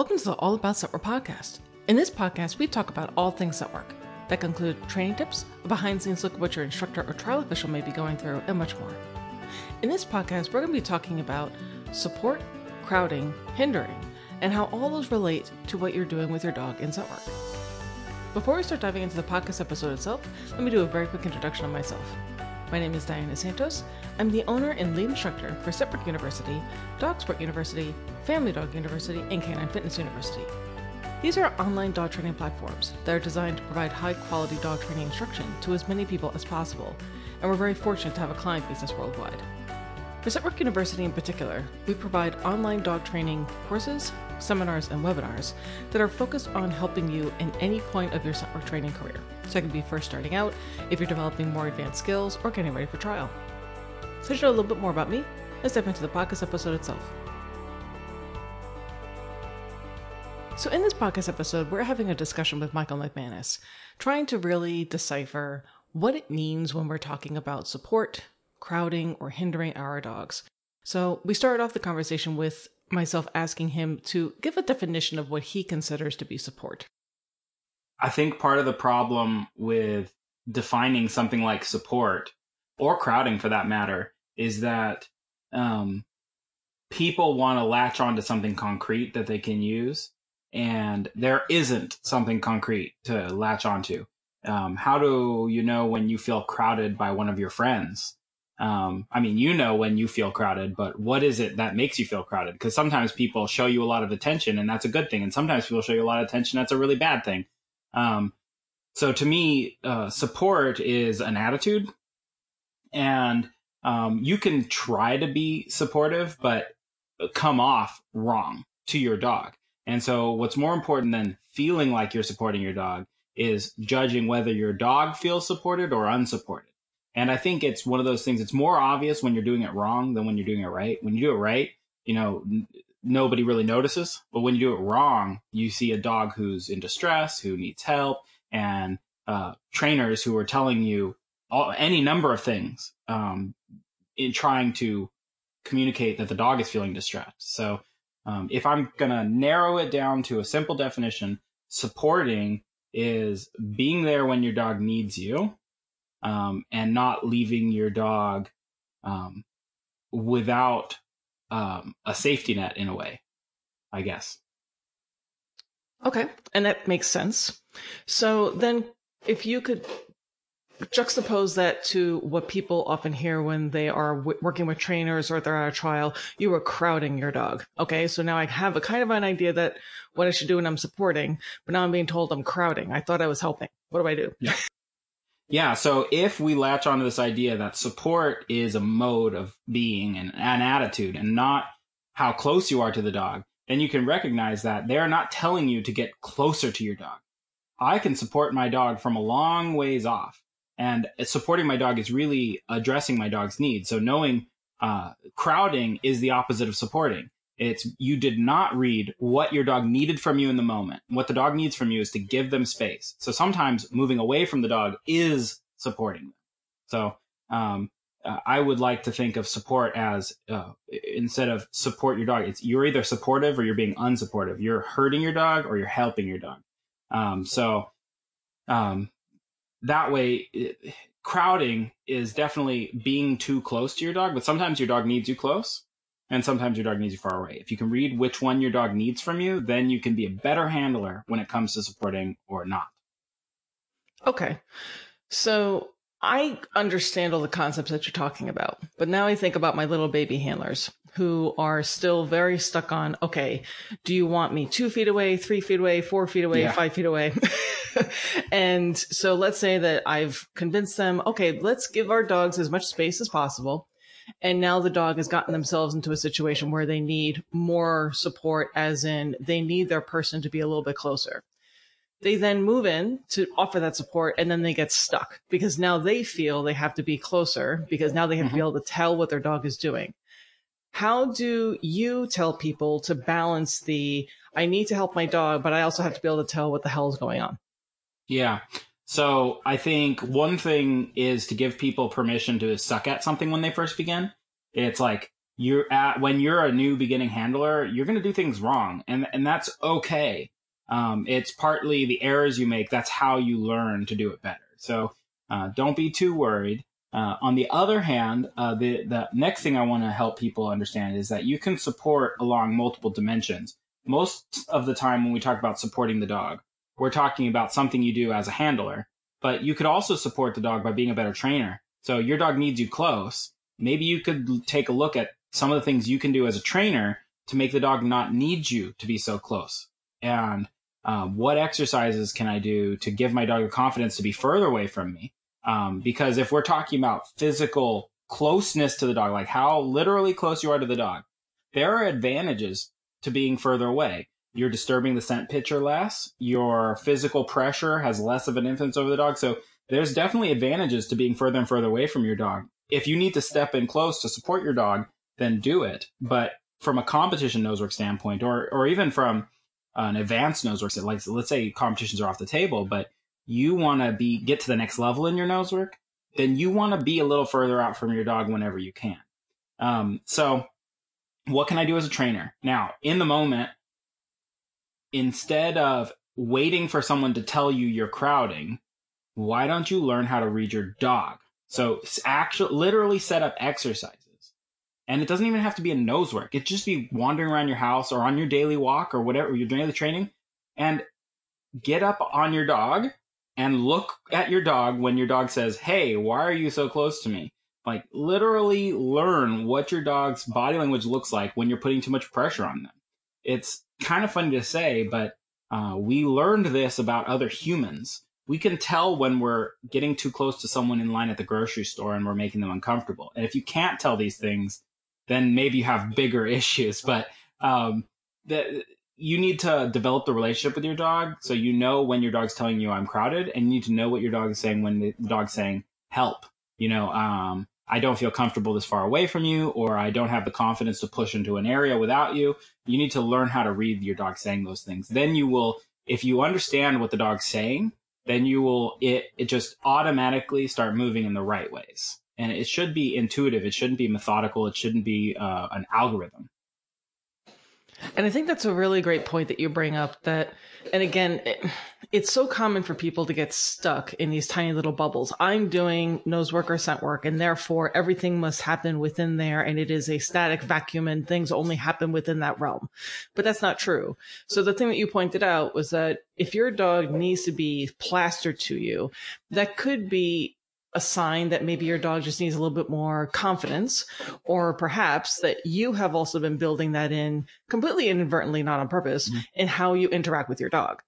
Welcome to the All About Scent Work podcast. In this podcast, we talk about all things scent work. That can include training tips, a behind the scenes look at what your instructor or trial official may be going through, and much more. In this podcast, we're going to be talking about support, crowding, hindering, and how all those relate to what you're doing with your dog in scent work. Before we start diving into the podcast episode itself, let me do a very quick introduction of myself. My name is Diana Santos. I'm the owner and lead instructor for Work University, Dog Sport University, Family Dog University, and Canine Fitness University. These are online dog training platforms that are designed to provide high quality dog training instruction to as many people as possible, and we're very fortunate to have a client business worldwide. For Scent Work University in particular, we provide online dog training courses, seminars, and webinars that are focused on helping you in any point of your scent work training career. So it can be first starting out, if you're developing more advanced skills, or getting ready for trial. So to know a little bit more about me, let's dive into the podcast episode itself. So, in this podcast episode, we're having a discussion with Michael McManus, trying to really decipher what it means when we're talking about support, crowding, or hindering our dogs. So, we started off the conversation with myself asking him to give a definition of what he considers to be support. I think part of the problem with defining something like support or crowding for that matter is that um, people want to latch onto something concrete that they can use and there isn't something concrete to latch onto um, how do you know when you feel crowded by one of your friends um, i mean you know when you feel crowded but what is it that makes you feel crowded? Because sometimes people show you a lot of attention and that's a good thing and sometimes people show you a lot of attention that's a really bad thing. Um, so to me uh, support is an attitude and um, you can try to be supportive but come off wrong to your dog. And so, what's more important than feeling like you're supporting your dog is judging whether your dog feels supported or unsupported. And I think it's one of those things, it's more obvious when you're doing it wrong than when you're doing it right. When you do it right, you know, n- nobody really notices. But when you do it wrong, you see a dog who's in distress, who needs help, and uh, trainers who are telling you all, any number of things um, in trying to communicate that the dog is feeling distressed. So um, if I'm going to narrow it down to a simple definition, supporting is being there when your dog needs you um, and not leaving your dog um, without um, a safety net in a way, I guess. Okay, and that makes sense. So then, if you could juxtapose that to what people often hear when they are w- working with trainers or they're at a trial, you are crowding your dog. Okay. So now I have a kind of an idea that what I should do when I'm supporting, but now I'm being told I'm crowding. I thought I was helping. What do I do? Yeah. Yeah. So if we latch onto this idea that support is a mode of being and an attitude and not how close you are to the dog, then you can recognize that they're not telling you to get closer to your dog. I can support my dog from a long ways off and supporting my dog is really addressing my dog's needs. So knowing uh, crowding is the opposite of supporting. It's you did not read what your dog needed from you in the moment. What the dog needs from you is to give them space. So sometimes moving away from the dog is supporting them. So um, uh, I would like to think of support as uh, instead of support your dog, it's you're either supportive or you're being unsupportive. You're hurting your dog or you're helping your dog. Um, so um, that way it, crowding is definitely being too close to your dog but sometimes your dog needs you close and sometimes your dog needs you far away if you can read which one your dog needs from you then you can be a better handler when it comes to supporting or not okay so I understand all the concepts that you're talking about, but now I think about my little baby handlers who are still very stuck on, okay, do you want me two feet away, three feet away, four feet away, yeah. five feet away? and so let's say that I've convinced them, okay, let's give our dogs as much space as possible. And now the dog has gotten themselves into a situation where they need more support, as in they need their person to be a little bit closer. They then move in to offer that support and then they get stuck because now they feel they have to be closer because now they have mm-hmm. to be mm-hmm. able to tell what their dog is doing. How do you tell people to balance the I need to help my dog, but I also have to be able to tell what the hell is going on? Yeah. So I think one thing is to give people permission to suck at something when they first begin. It's like you're at when you're a new beginning handler, you're going to do things wrong, and and that's okay. Um, it's partly the errors you make. That's how you learn to do it better. So uh, don't be too worried. Uh, on the other hand, uh, the the next thing I want to help people understand is that you can support along multiple dimensions. Most of the time, when we talk about supporting the dog, we're talking about something you do as a handler, but you could also support the dog by being a better trainer. So your dog needs you close. Maybe you could take a look at some of the things you can do as a trainer to make the dog not need you to be so close. And um, what exercises can I do to give my dog the confidence to be further away from me? Um, because if we're talking about physical closeness to the dog, like how literally close you are to the dog, there are advantages to being further away. You're disturbing the scent picture less. Your physical pressure has less of an influence over the dog. So there's definitely advantages to being further and further away from your dog. If you need to step in close to support your dog, then do it. But from a competition nosework standpoint, or or even from an advanced nosework, like let's say competitions are off the table, but you want to be get to the next level in your nosework, then you want to be a little further out from your dog whenever you can. Um, so, what can I do as a trainer now in the moment? Instead of waiting for someone to tell you you're crowding, why don't you learn how to read your dog? So, actually, literally set up exercises. And it doesn't even have to be a nose work. It just be wandering around your house or on your daily walk or whatever you're doing the training and get up on your dog and look at your dog when your dog says, Hey, why are you so close to me? Like literally learn what your dog's body language looks like when you're putting too much pressure on them. It's kind of funny to say, but uh, we learned this about other humans. We can tell when we're getting too close to someone in line at the grocery store and we're making them uncomfortable. And if you can't tell these things, then maybe you have bigger issues. But um, you need to develop the relationship with your dog so you know when your dog's telling you I'm crowded, and you need to know what your dog is saying when the dog's saying help. You know, um, I don't feel comfortable this far away from you, or I don't have the confidence to push into an area without you. You need to learn how to read your dog saying those things. Then you will, if you understand what the dog's saying, then you will it it just automatically start moving in the right ways. And it should be intuitive. It shouldn't be methodical. It shouldn't be uh, an algorithm. And I think that's a really great point that you bring up that, and again, it, it's so common for people to get stuck in these tiny little bubbles. I'm doing nose work or scent work, and therefore everything must happen within there, and it is a static vacuum, and things only happen within that realm. But that's not true. So the thing that you pointed out was that if your dog needs to be plastered to you, that could be a sign that maybe your dog just needs a little bit more confidence, or perhaps that you have also been building that in completely inadvertently, not on purpose, mm-hmm. in how you interact with your dog.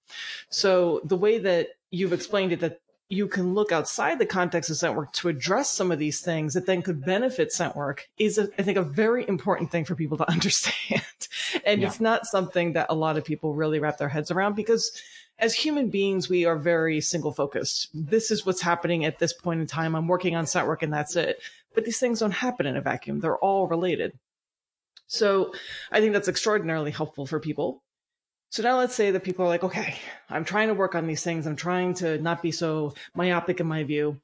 So the way that you've explained it, that you can look outside the context of scent work to address some of these things that then could benefit scent work is, a, I think, a very important thing for people to understand. and yeah. it's not something that a lot of people really wrap their heads around because as human beings, we are very single focused. This is what's happening at this point in time. I'm working on scent work and that's it. But these things don't happen in a vacuum. They're all related. So I think that's extraordinarily helpful for people. So now let's say that people are like, okay, I'm trying to work on these things. I'm trying to not be so myopic in my view,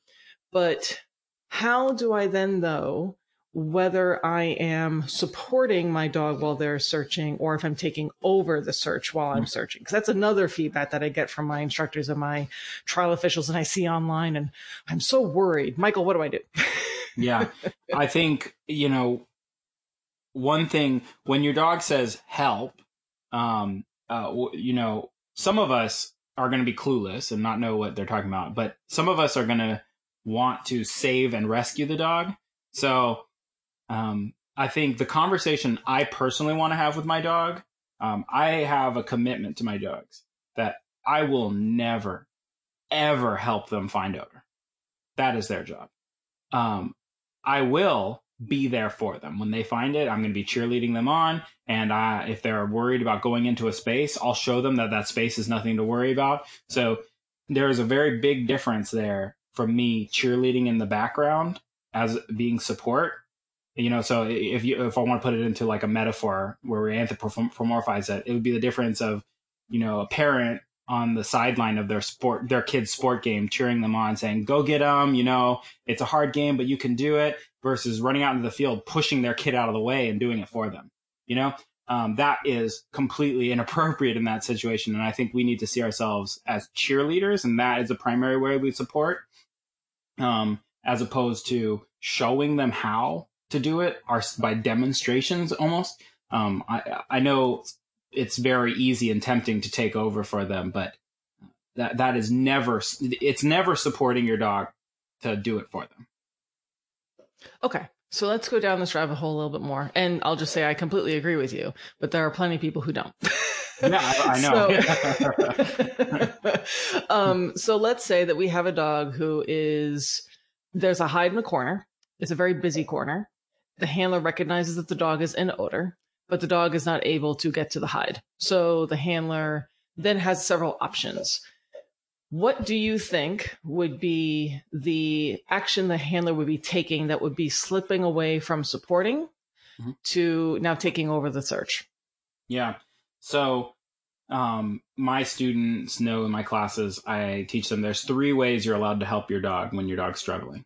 but how do I then though whether I am supporting my dog while they're searching or if I'm taking over the search while I'm mm. searching. Because that's another feedback that I get from my instructors and my trial officials and I see online. And I'm so worried. Michael, what do I do? yeah. I think, you know, one thing when your dog says help, um, uh, you know, some of us are going to be clueless and not know what they're talking about, but some of us are going to want to save and rescue the dog. So um, I think the conversation I personally want to have with my dog, um, I have a commitment to my dogs that I will never, ever help them find odor. That is their job. Um, I will be there for them when they find it. I'm going to be cheerleading them on, and uh, if they're worried about going into a space, I'll show them that that space is nothing to worry about. So there is a very big difference there from me cheerleading in the background as being support you know so if you if i want to put it into like a metaphor where we anthropomorphize it it would be the difference of you know a parent on the sideline of their sport their kid's sport game cheering them on saying go get them you know it's a hard game but you can do it versus running out into the field, pushing their kid out of the way and doing it for them. You know, um, that is completely inappropriate in that situation. And I think we need to see ourselves as cheerleaders, and that is the primary way we support, um, as opposed to showing them how to do it are by demonstrations almost. Um, I, I know it's very easy and tempting to take over for them, but that that is never it's never supporting your dog to do it for them. Okay. So let's go down this rabbit hole a little bit more. And I'll just say I completely agree with you, but there are plenty of people who don't. yeah, I, I know. So, um, so let's say that we have a dog who is there's a hide in the corner. It's a very busy corner. The handler recognizes that the dog is in odor, but the dog is not able to get to the hide. So the handler then has several options. What do you think would be the action the handler would be taking that would be slipping away from supporting mm-hmm. to now taking over the search? Yeah. So, um, my students know in my classes, I teach them there's three ways you're allowed to help your dog when your dog's struggling.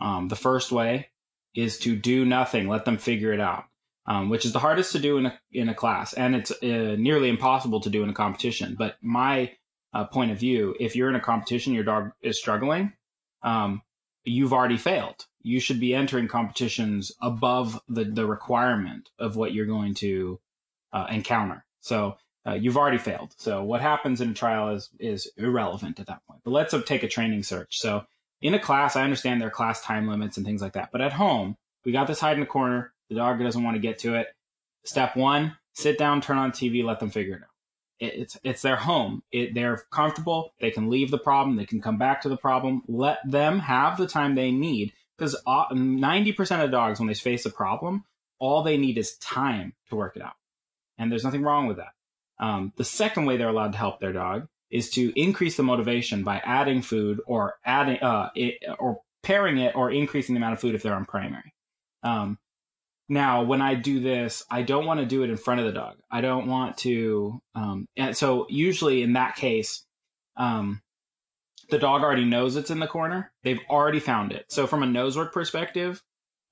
Um, the first way is to do nothing, let them figure it out, um, which is the hardest to do in a, in a class. And it's uh, nearly impossible to do in a competition. But my uh, point of view, if you're in a competition, your dog is struggling, um, you've already failed. You should be entering competitions above the, the requirement of what you're going to uh, encounter. So uh, you've already failed. So what happens in a trial is is irrelevant at that point. But let's take a training search. So in a class, I understand there are class time limits and things like that. But at home, we got this hide in the corner. The dog doesn't want to get to it. Step one: sit down, turn on TV, let them figure it out it's it's their home. It, they're comfortable. They can leave the problem. They can come back to the problem. Let them have the time they need because ninety percent of dogs, when they face a problem, all they need is time to work it out, and there's nothing wrong with that. Um, the second way they're allowed to help their dog is to increase the motivation by adding food or adding uh, it, or pairing it or increasing the amount of food if they're on primary. Um, now, when I do this, I don't want to do it in front of the dog. I don't want to. Um, and so, usually in that case, um, the dog already knows it's in the corner. They've already found it. So, from a nose work perspective,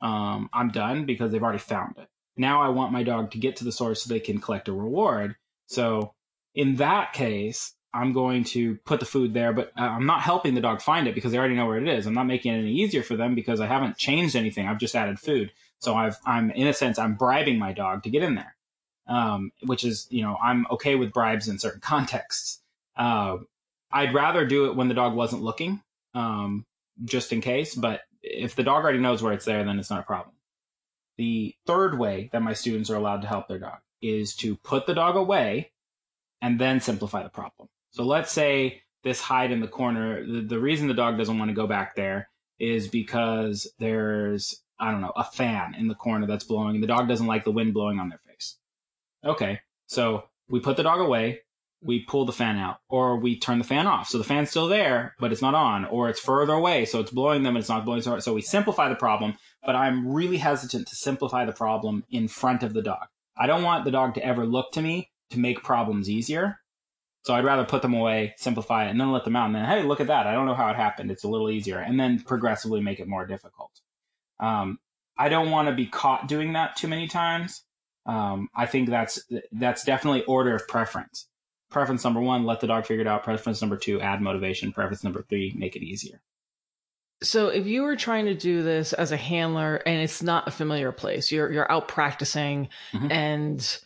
um, I'm done because they've already found it. Now, I want my dog to get to the source so they can collect a reward. So, in that case, I'm going to put the food there, but uh, I'm not helping the dog find it because they already know where it is. I'm not making it any easier for them because I haven't changed anything. I've just added food. So I've, I'm in a sense, I'm bribing my dog to get in there, um, which is, you know, I'm okay with bribes in certain contexts. Uh, I'd rather do it when the dog wasn't looking, um, just in case. But if the dog already knows where it's there, then it's not a problem. The third way that my students are allowed to help their dog is to put the dog away and then simplify the problem. So let's say this hide in the corner, the, the reason the dog doesn't want to go back there is because there's I don't know, a fan in the corner that's blowing and the dog doesn't like the wind blowing on their face. Okay. So we put the dog away, we pull the fan out, or we turn the fan off. So the fan's still there, but it's not on, or it's further away, so it's blowing them and it's not blowing. So, so we simplify the problem, but I'm really hesitant to simplify the problem in front of the dog. I don't want the dog to ever look to me to make problems easier. So I'd rather put them away, simplify it, and then let them out. And then, hey, look at that. I don't know how it happened. It's a little easier. And then progressively make it more difficult. Um, I don't want to be caught doing that too many times. Um, I think that's that's definitely order of preference. Preference number one, let the dog figure it out. Preference number two, add motivation. Preference number three, make it easier. So if you were trying to do this as a handler and it's not a familiar place, you're you're out practicing mm-hmm. and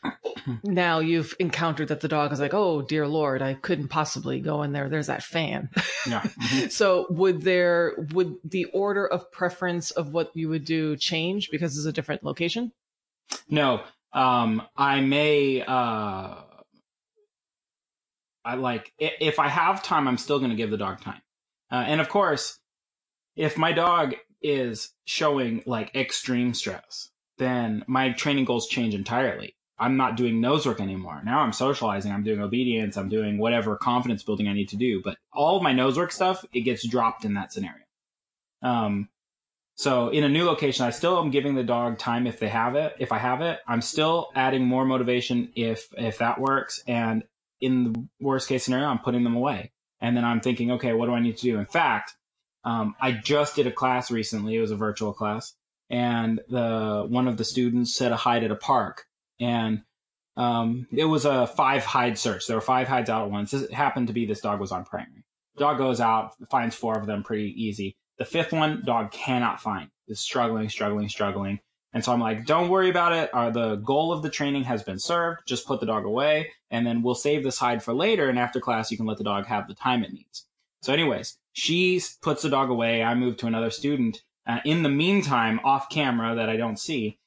now you've encountered that the dog is like, "Oh, dear lord, I couldn't possibly go in there. There's that fan." Yeah. Mm-hmm. so would there would the order of preference of what you would do change because it's a different location? No. Um I may uh I like if I have time, I'm still going to give the dog time. Uh, and of course, if my dog is showing like extreme stress, then my training goals change entirely. I'm not doing nose work anymore. Now I'm socializing. I'm doing obedience. I'm doing whatever confidence building I need to do. But all of my nose work stuff, it gets dropped in that scenario. Um, so in a new location, I still am giving the dog time if they have it. If I have it, I'm still adding more motivation if if that works. And in the worst case scenario, I'm putting them away. And then I'm thinking, okay, what do I need to do? In fact, um, I just did a class recently. It was a virtual class and the one of the students said a hide at a park, and um, it was a five hide search. There were five hides out at once. It happened to be this dog was on primary. Dog goes out, finds four of them pretty easy. The fifth one, dog cannot find. Is struggling, struggling, struggling. And so I'm like, don't worry about it. Uh, the goal of the training has been served. Just put the dog away, and then we'll save this hide for later. And after class, you can let the dog have the time it needs. So, anyways, she puts the dog away. I move to another student. Uh, in the meantime, off camera that I don't see,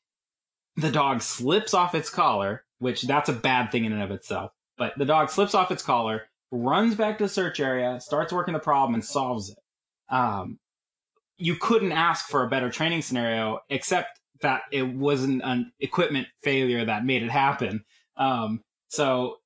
the dog slips off its collar, which that's a bad thing in and of itself. But the dog slips off its collar, runs back to the search area, starts working the problem, and solves it. Um, you couldn't ask for a better training scenario, except that it wasn't an equipment failure that made it happen. Um, so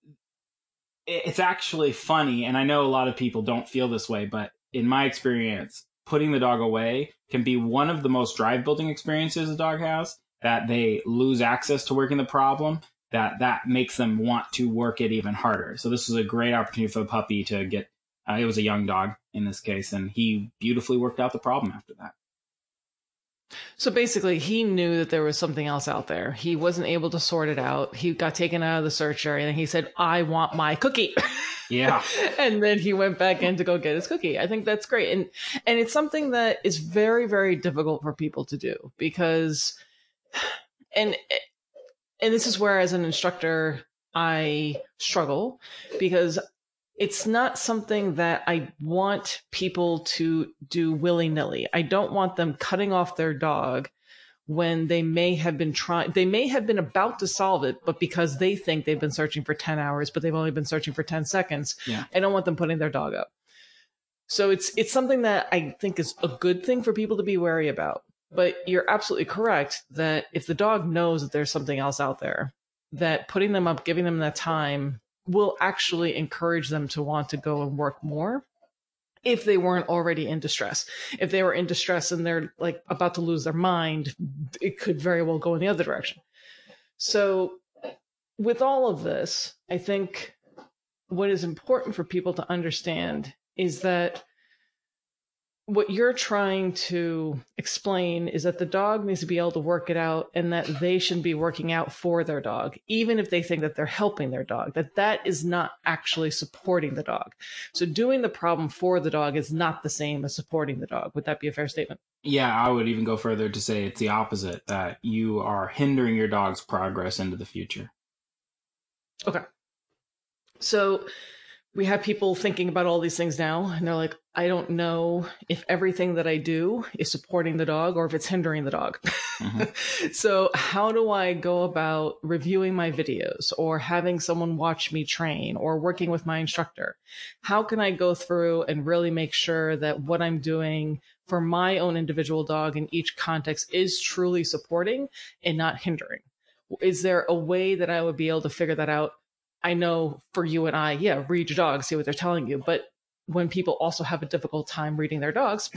it's actually funny, and I know a lot of people don't feel this way, but in my experience, putting the dog away can be one of the most drive building experiences a dog has. That they lose access to working the problem, that that makes them want to work it even harder. So this is a great opportunity for the puppy to get. Uh, it was a young dog in this case, and he beautifully worked out the problem after that. So basically, he knew that there was something else out there. He wasn't able to sort it out. He got taken out of the search area and he said, I want my cookie. Yeah. and then he went back in to go get his cookie. I think that's great. And and it's something that is very, very difficult for people to do because and and this is where as an instructor I struggle because it's not something that I want people to do willy nilly. I don't want them cutting off their dog when they may have been trying, they may have been about to solve it, but because they think they've been searching for 10 hours, but they've only been searching for 10 seconds, yeah. I don't want them putting their dog up. So it's, it's something that I think is a good thing for people to be wary about. But you're absolutely correct that if the dog knows that there's something else out there, that putting them up, giving them that time will actually encourage them to want to go and work more if they weren't already in distress. If they were in distress and they're like about to lose their mind, it could very well go in the other direction. So, with all of this, I think what is important for people to understand is that what you're trying to explain is that the dog needs to be able to work it out and that they shouldn't be working out for their dog even if they think that they're helping their dog that that is not actually supporting the dog. So doing the problem for the dog is not the same as supporting the dog. Would that be a fair statement? Yeah i would even go further to say it's the opposite that you are hindering your dog's progress into the future. Okay. So we have people thinking about all these things now and they're like i don't know if everything that i do is supporting the dog or if it's hindering the dog. Mm-hmm. so how do i go about reviewing my videos or having someone watch me train or working with my instructor? How can i go through and really make sure that what i'm doing for my own individual dog in each context is truly supporting and not hindering? Is there a way that i would be able to figure that out I know for you and I, yeah, read your dog, see what they're telling you. But when people also have a difficult time reading their dogs,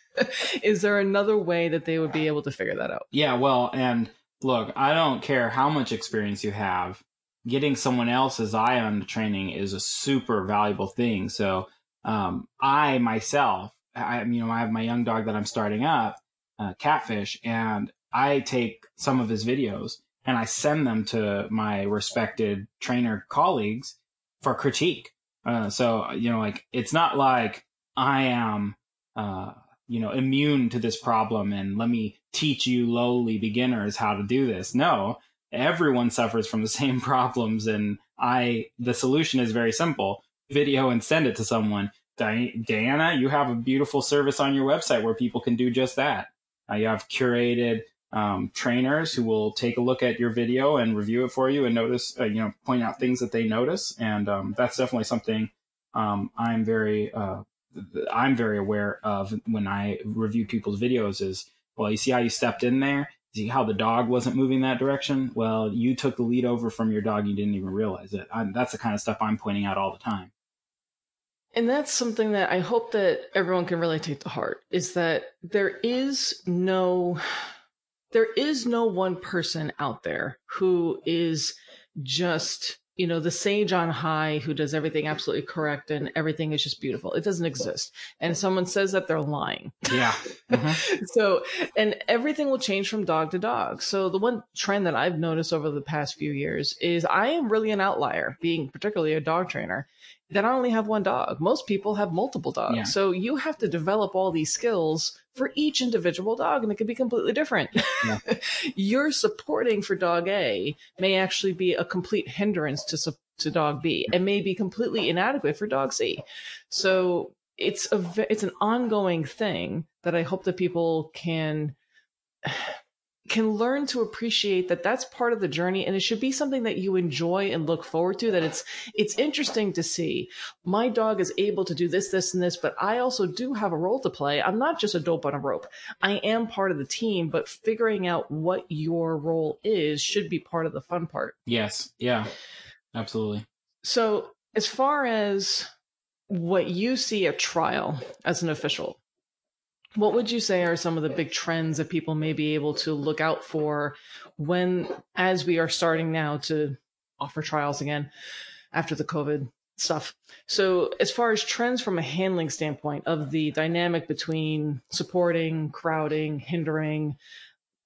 is there another way that they would be able to figure that out? Yeah, well, and look, I don't care how much experience you have. Getting someone else's eye on the training is a super valuable thing. So, um, I myself, I, you know, I have my young dog that I'm starting up, uh, Catfish, and I take some of his videos and I send them to my respected trainer colleagues for critique. Uh, so, you know, like it's not like I am, uh, you know, immune to this problem and let me teach you lowly beginners how to do this. No, everyone suffers from the same problems. And I, the solution is very simple video and send it to someone. Diana, you have a beautiful service on your website where people can do just that. Uh, you have curated um, trainers who will take a look at your video and review it for you and notice, uh, you know, point out things that they notice. And um, that's definitely something um, I'm very, uh, I'm very aware of when I review people's videos. Is well, you see how you stepped in there. See how the dog wasn't moving that direction. Well, you took the lead over from your dog. You didn't even realize it. I'm, that's the kind of stuff I'm pointing out all the time. And that's something that I hope that everyone can really take to heart is that there is no there is no one person out there who is just you know, the sage on high who does everything absolutely correct and everything is just beautiful. It doesn't exist. And someone says that they're lying. Yeah. Mm-hmm. so, and everything will change from dog to dog. So the one trend that I've noticed over the past few years is I am really an outlier being particularly a dog trainer that I only have one dog. Most people have multiple dogs. Yeah. So you have to develop all these skills for each individual dog and it could be completely different. Yeah. Your supporting for dog A may actually be a complete hindrance to to dog B and may be completely inadequate for dog C. So it's a it's an ongoing thing that I hope that people can can learn to appreciate that that's part of the journey and it should be something that you enjoy and look forward to that it's it's interesting to see my dog is able to do this this and this but i also do have a role to play i'm not just a dope on a rope i am part of the team but figuring out what your role is should be part of the fun part Yes. Yeah. Absolutely. so as far as what you see a trial as an official what would you say are some of the big trends that people may be able to look out for when, as we are starting now to offer trials again after the COVID stuff? So, as far as trends from a handling standpoint of the dynamic between supporting, crowding, hindering,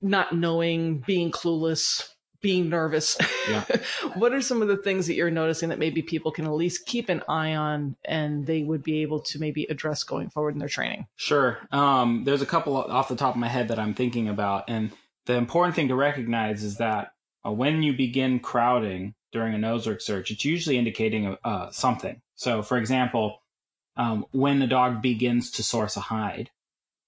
not knowing, being clueless, being nervous. Yeah. what are some of the things that you're noticing that maybe people can at least keep an eye on and they would be able to maybe address going forward in their training? Sure. Um, there's a couple off the top of my head that I'm thinking about, and the important thing to recognize is that uh, when you begin crowding during a nose work search, it's usually indicating uh, something. So, for example, um, when the dog begins to source a hide,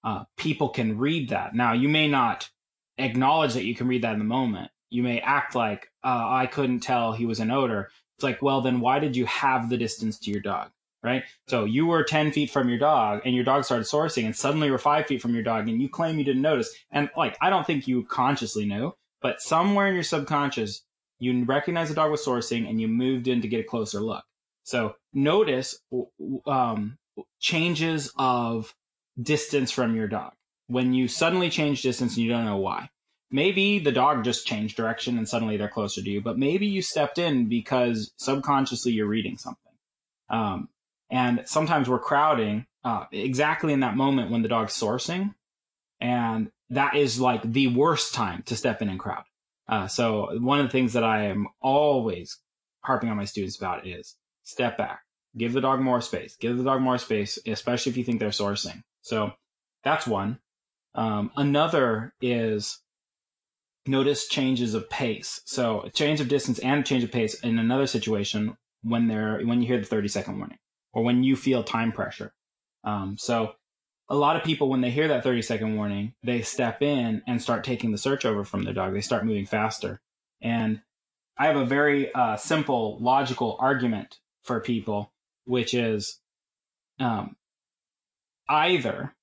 uh, people can read that. Now, you may not acknowledge that you can read that in the moment. You may act like uh, I couldn't tell he was an odor. It's like, well, then why did you have the distance to your dog? right? So you were 10 feet from your dog and your dog started sourcing and suddenly you're five feet from your dog and you claim you didn't notice. And like, I don't think you consciously knew, but somewhere in your subconscious, you recognize the dog was sourcing and you moved in to get a closer look. So notice um, changes of distance from your dog. When you suddenly change distance and you don't know why. Maybe the dog just changed direction and suddenly they're closer to you, but maybe you stepped in because subconsciously you're reading something. Um, and sometimes we're crowding uh, exactly in that moment when the dog's sourcing. And that is like the worst time to step in and crowd. Uh, so one of the things that I am always harping on my students about is step back, give the dog more space, give the dog more space, especially if you think they're sourcing. So that's one. Um, another is notice changes of pace. So a change of distance and a change of pace in another situation when they're, when you hear the 30 second warning or when you feel time pressure. Um, so a lot of people, when they hear that 30 second warning, they step in and start taking the search over from their dog. They start moving faster. And I have a very uh, simple, logical argument for people, which is um, either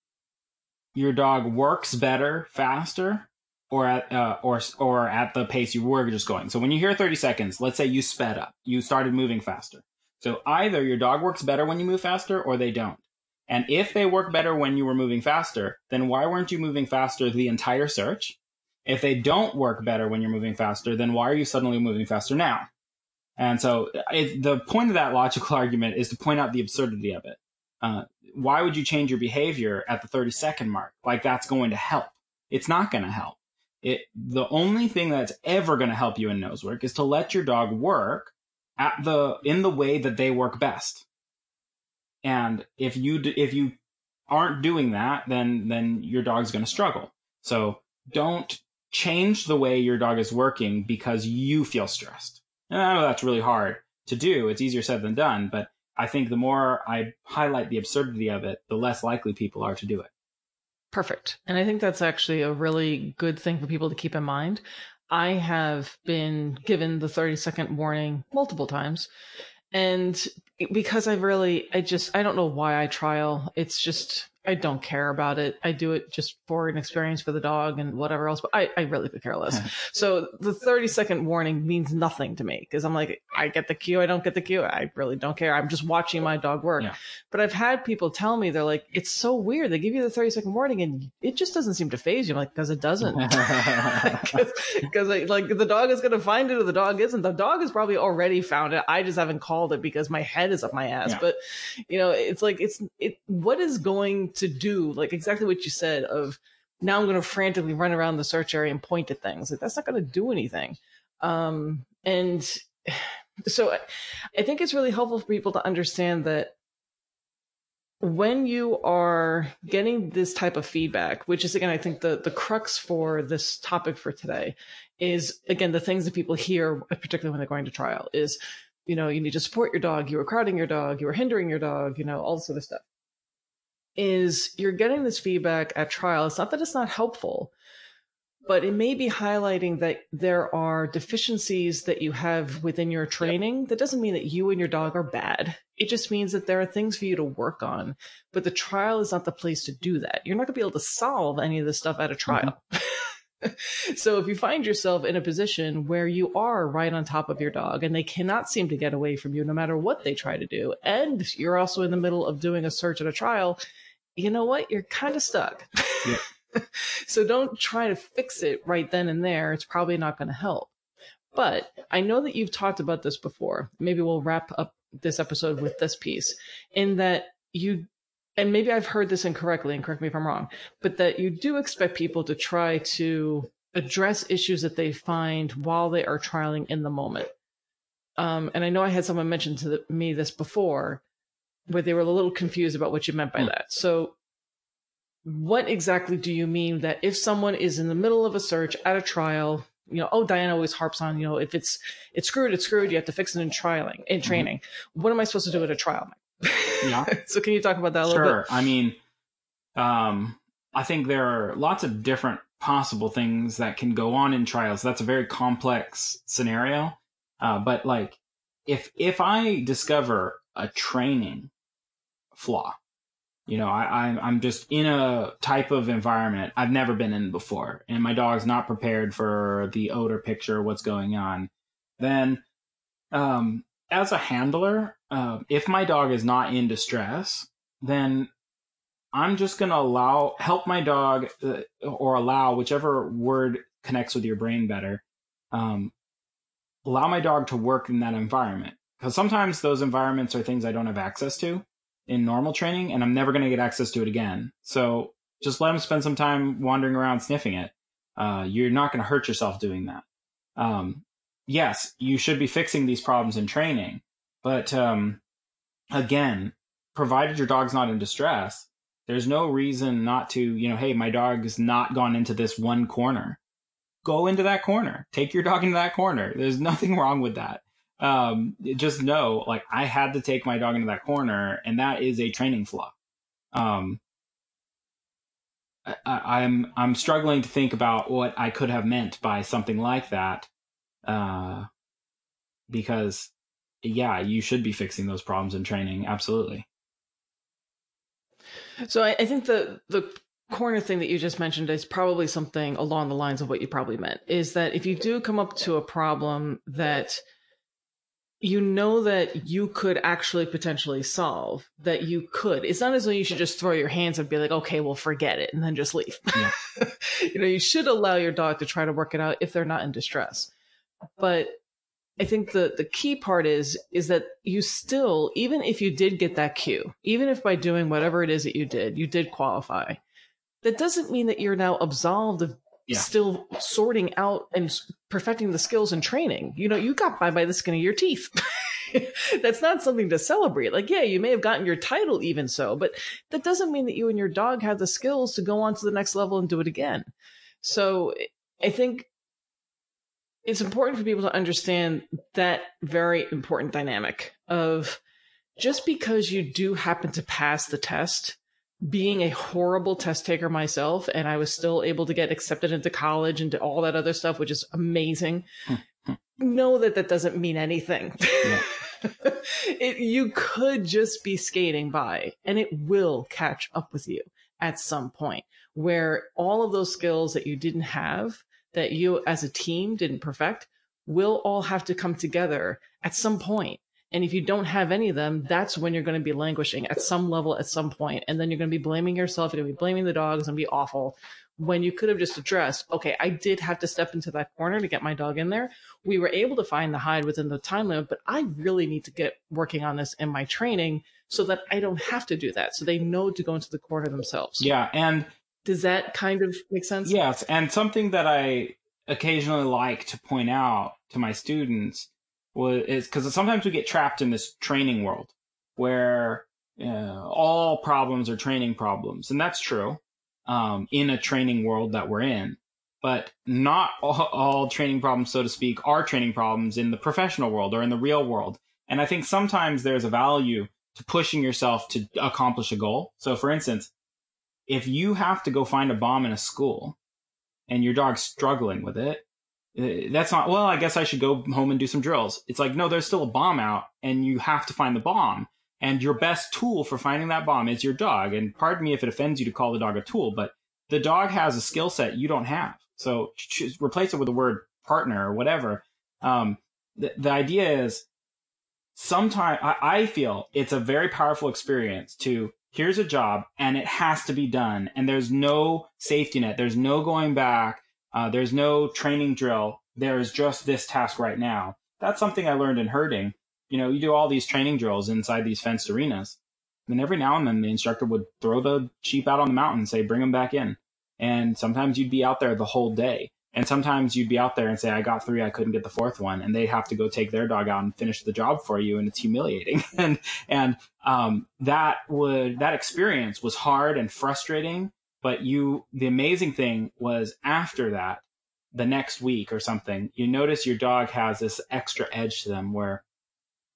your dog works better faster or at uh, or or at the pace you were just going. So when you hear 30 seconds, let's say you sped up, you started moving faster. So either your dog works better when you move faster or they don't. And if they work better when you were moving faster, then why weren't you moving faster the entire search? If they don't work better when you're moving faster, then why are you suddenly moving faster now? And so it, the point of that logical argument is to point out the absurdity of it. Uh, why would you change your behavior at the 30 second mark? Like that's going to help. It's not going to help. It, the only thing that's ever going to help you in nose work is to let your dog work at the in the way that they work best. And if you if you aren't doing that, then then your dog's going to struggle. So don't change the way your dog is working because you feel stressed. And I know that's really hard to do. It's easier said than done, but I think the more I highlight the absurdity of it, the less likely people are to do it. Perfect. And I think that's actually a really good thing for people to keep in mind. I have been given the 30 second warning multiple times. And because I really, I just, I don't know why I trial. It's just, I don't care about it. I do it just for an experience for the dog and whatever else, but I, I really could care less. so the 30 second warning means nothing to me because I'm like, I get the cue, I don't get the cue. I really don't care. I'm just watching my dog work. Yeah. But I've had people tell me, they're like, it's so weird. They give you the 30 second warning and it just doesn't seem to phase you. I'm like, because it doesn't. Because like the dog is going to find it or the dog isn't. The dog has probably already found it. I just haven't called it because my head is up my ass. Yeah. But you know, it's like it's it. What is going to do? Like exactly what you said. Of now, I'm going to frantically run around the search area and point at things. Like that's not going to do anything. Um, and so, I, I think it's really helpful for people to understand that when you are getting this type of feedback, which is again, I think the the crux for this topic for today is again the things that people hear, particularly when they're going to trial, is you know you need to support your dog, you were crowding your dog, you were hindering your dog, you know all this other stuff. Is you're getting this feedback at trial. It's not that it's not helpful, but it may be highlighting that there are deficiencies that you have within your training. That doesn't mean that you and your dog are bad. It just means that there are things for you to work on. But the trial is not the place to do that. You're not going to be able to solve any of this stuff at a mm-hmm. trial. so if you find yourself in a position where you are right on top of your dog and they cannot seem to get away from you no matter what they try to do, and you're also in the middle of doing a search at a trial, you know what? You're kind of stuck. Yeah. so don't try to fix it right then and there. It's probably not going to help. But I know that you've talked about this before. Maybe we'll wrap up this episode with this piece in that you, and maybe I've heard this incorrectly and correct me if I'm wrong, but that you do expect people to try to address issues that they find while they are trialing in the moment. Um, and I know I had someone mention to the, me this before where they were a little confused about what you meant by Hmm. that. So what exactly do you mean that if someone is in the middle of a search at a trial, you know, oh, Diana always harps on, you know, if it's it's screwed, it's screwed. You have to fix it in trialing, in training. What am I supposed to do at a trial? Yeah. so can you talk about that a little bit? Sure. I mean, um, I think there are lots of different possible things that can go on in trials. That's a very complex scenario. Uh, but like, if if I discover a training flaw, you know, I, I'm I'm just in a type of environment I've never been in before, and my dog's not prepared for the odor picture, what's going on, then um, as a handler, uh, if my dog is not in distress, then I'm just going to allow, help my dog, uh, or allow, whichever word connects with your brain better, um, allow my dog to work in that environment. Because sometimes those environments are things I don't have access to in normal training, and I'm never going to get access to it again. So just let him spend some time wandering around sniffing it. Uh, you're not going to hurt yourself doing that. Um, yes, you should be fixing these problems in training, but um, again, provided your dog's not in distress, there's no reason not to, you know, hey, my dog's not gone into this one corner. Go into that corner. Take your dog into that corner. There's nothing wrong with that. Um, just know, like, I had to take my dog into that corner, and that is a training flaw. Um, I, I'm I'm struggling to think about what I could have meant by something like that, uh, because yeah, you should be fixing those problems in training. Absolutely. So I, I think the the corner thing that you just mentioned is probably something along the lines of what you probably meant. Is that if you do come up to a problem that you know that you could actually potentially solve, that you could. It's not as though you should just throw your hands and be like, okay, well, forget it, and then just leave. Yeah. you know, you should allow your dog to try to work it out if they're not in distress. But I think the the key part is is that you still, even if you did get that cue, even if by doing whatever it is that you did, you did qualify, that doesn't mean that you're now absolved of Yeah. still sorting out and perfecting the skills and training. You know, you got by by the skin of your teeth. That's not something to celebrate. Like, yeah, you may have gotten your title even so, but that doesn't mean that you and your dog have the skills to go on to the next level and do it again. So I think it's important for people to understand that very important dynamic of just because you do happen to pass the test, being a horrible test taker myself, and I was still able to get accepted into college and to all that other stuff, which is amazing. Hmm. know that that doesn't mean anything. Yeah. it, you could just be skating by and it will catch up with you at some point where all of those skills that you didn't have that you as a team didn't perfect will all have to come together at some point. And if you don't have any of them, that's when you're going to be languishing at some level at some point. And then you're going to be blaming yourself. You're going to be blaming the dogs and be awful when you could have just addressed, okay, I did have to step into that corner to get my dog in there. We were able to find the hide within the time limit, but I really need to get working on this in my training so that I don't have to do that. So they know to go into the corner themselves. Yeah. And does that kind of make sense? Yes. And something that I occasionally like to point out to my students was is because sometimes we get trapped in this training world where uh, all problems are training problems. And that's true um, in a training world that we're in. But not all, all training problems, so to speak, are training problems in the professional world or in the real world. And I think sometimes there's a value to pushing yourself to accomplish a goal. So, for instance, if you have to go find a bomb in a school and your dog's struggling with it, eh, that's not, well, I guess I should go home and do some drills. It's like, no, there's still a bomb out and you have to find the bomb. And your best tool for finding that bomb is your dog. And pardon me if it offends you to call the dog a tool, but the dog has a skill set you don't have. So replace it with the word partner or whatever. Um, the, the idea is sometimes I, I feel it's a very powerful experience to here's a job and it has to be done. And there's no safety net. There's no going back. Uh, there's no training drill. There's just this task right now. That's something I learned in herding you know, you do all these training drills inside these fenced arenas. And every now and then the instructor would throw the sheep out on the mountain and say, bring them back in. And sometimes you'd be out there the whole day. And sometimes you'd be out there and say, I got three, I couldn't get the fourth one. And they'd have to go take their dog out and finish the job for you. And it's humiliating. and, and, um, that would, that experience was hard and frustrating. But you, the amazing thing was after that, the next week or something, you notice your dog has this extra edge to them where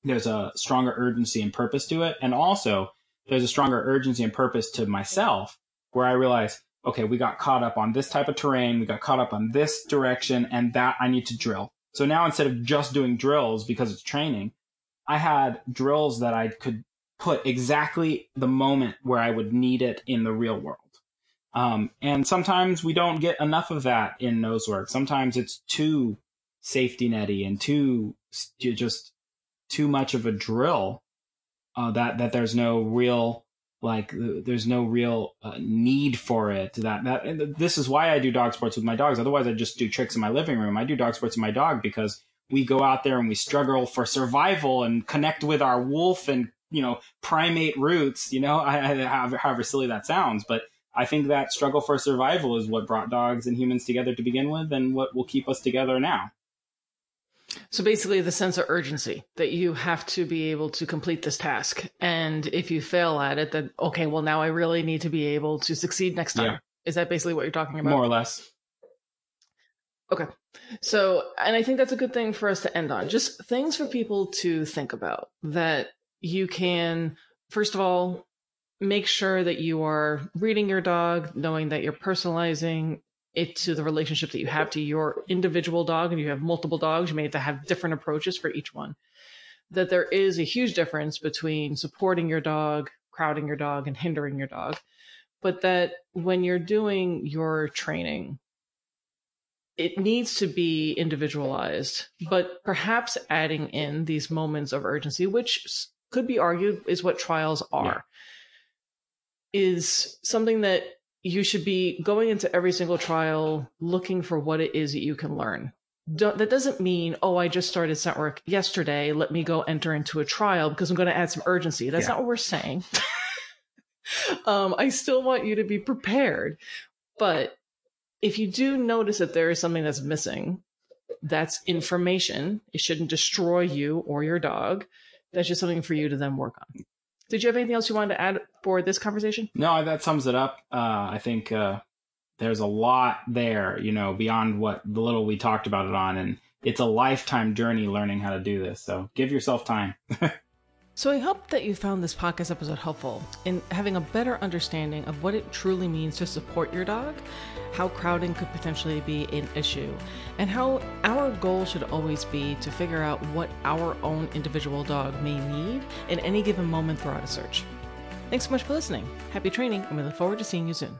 there's a stronger urgency and purpose to it. And also there's a stronger urgency and purpose to myself where I realize, okay, we got caught up on this type of terrain. We got caught up on this direction and that I need to drill. So now instead of just doing drills because it's training, I had drills that I could put exactly the moment where I would need it in the real world. Um, and sometimes we don't get enough of that in nose work. Sometimes it's too safety netty and too just too much of a drill uh, that that there's no real like there's no real uh, need for it that that this is why I do dog sports with my dogs. Otherwise I just do tricks in my living room. I do dog sports with my dog because we go out there and we struggle for survival and connect with our wolf and you know primate roots you know I, I, however silly that sounds. But I think that struggle for survival is what brought dogs and humans together to begin with and what will keep us together now so basically, the sense of urgency that you have to be able to complete this task. And if you fail at it, then, okay, well, now I really need to be able to succeed next time. Yeah. Is that basically what you're talking about? More or less. Okay. So, and I think that's a good thing for us to end on. Just things for people to think about that you can, first of all, make sure that you are reading your dog, knowing that you're personalizing it to the relationship that you have to your individual dog and you have multiple dogs, you may have to have different approaches for each one. That there is a huge difference between supporting your dog, crowding your dog, and hindering your dog. But that when you're doing your training, it needs to be individualized, but perhaps adding in these moments of urgency, which could be argued is what trials are, yeah. is something that you should be going into every single trial looking for what it is that you can learn. Don't, that doesn't mean, oh, I just started scent work yesterday. Let me go enter into a trial because I'm going to add some urgency. That's yeah. not what we're saying. um, I still want you to be prepared. But if you do notice that there is something that's missing, that's information. It shouldn't destroy you or your dog. That's just something for you to then work on. Did you have anything else you wanted to add for this conversation? No, that sums it up. Uh, I think uh, there's a lot there, you know, beyond what the little we talked about it on, and it's a lifetime journey learning how to do this. So give yourself time. So I hope that you found this podcast episode helpful in having a better understanding of what it truly means to support your dog, how crowding could potentially be an issue, and how our goal should always be to figure out what our own individual dog may need in any given moment throughout a search. Thanks so much for listening. Happy training, and we look forward to seeing you soon.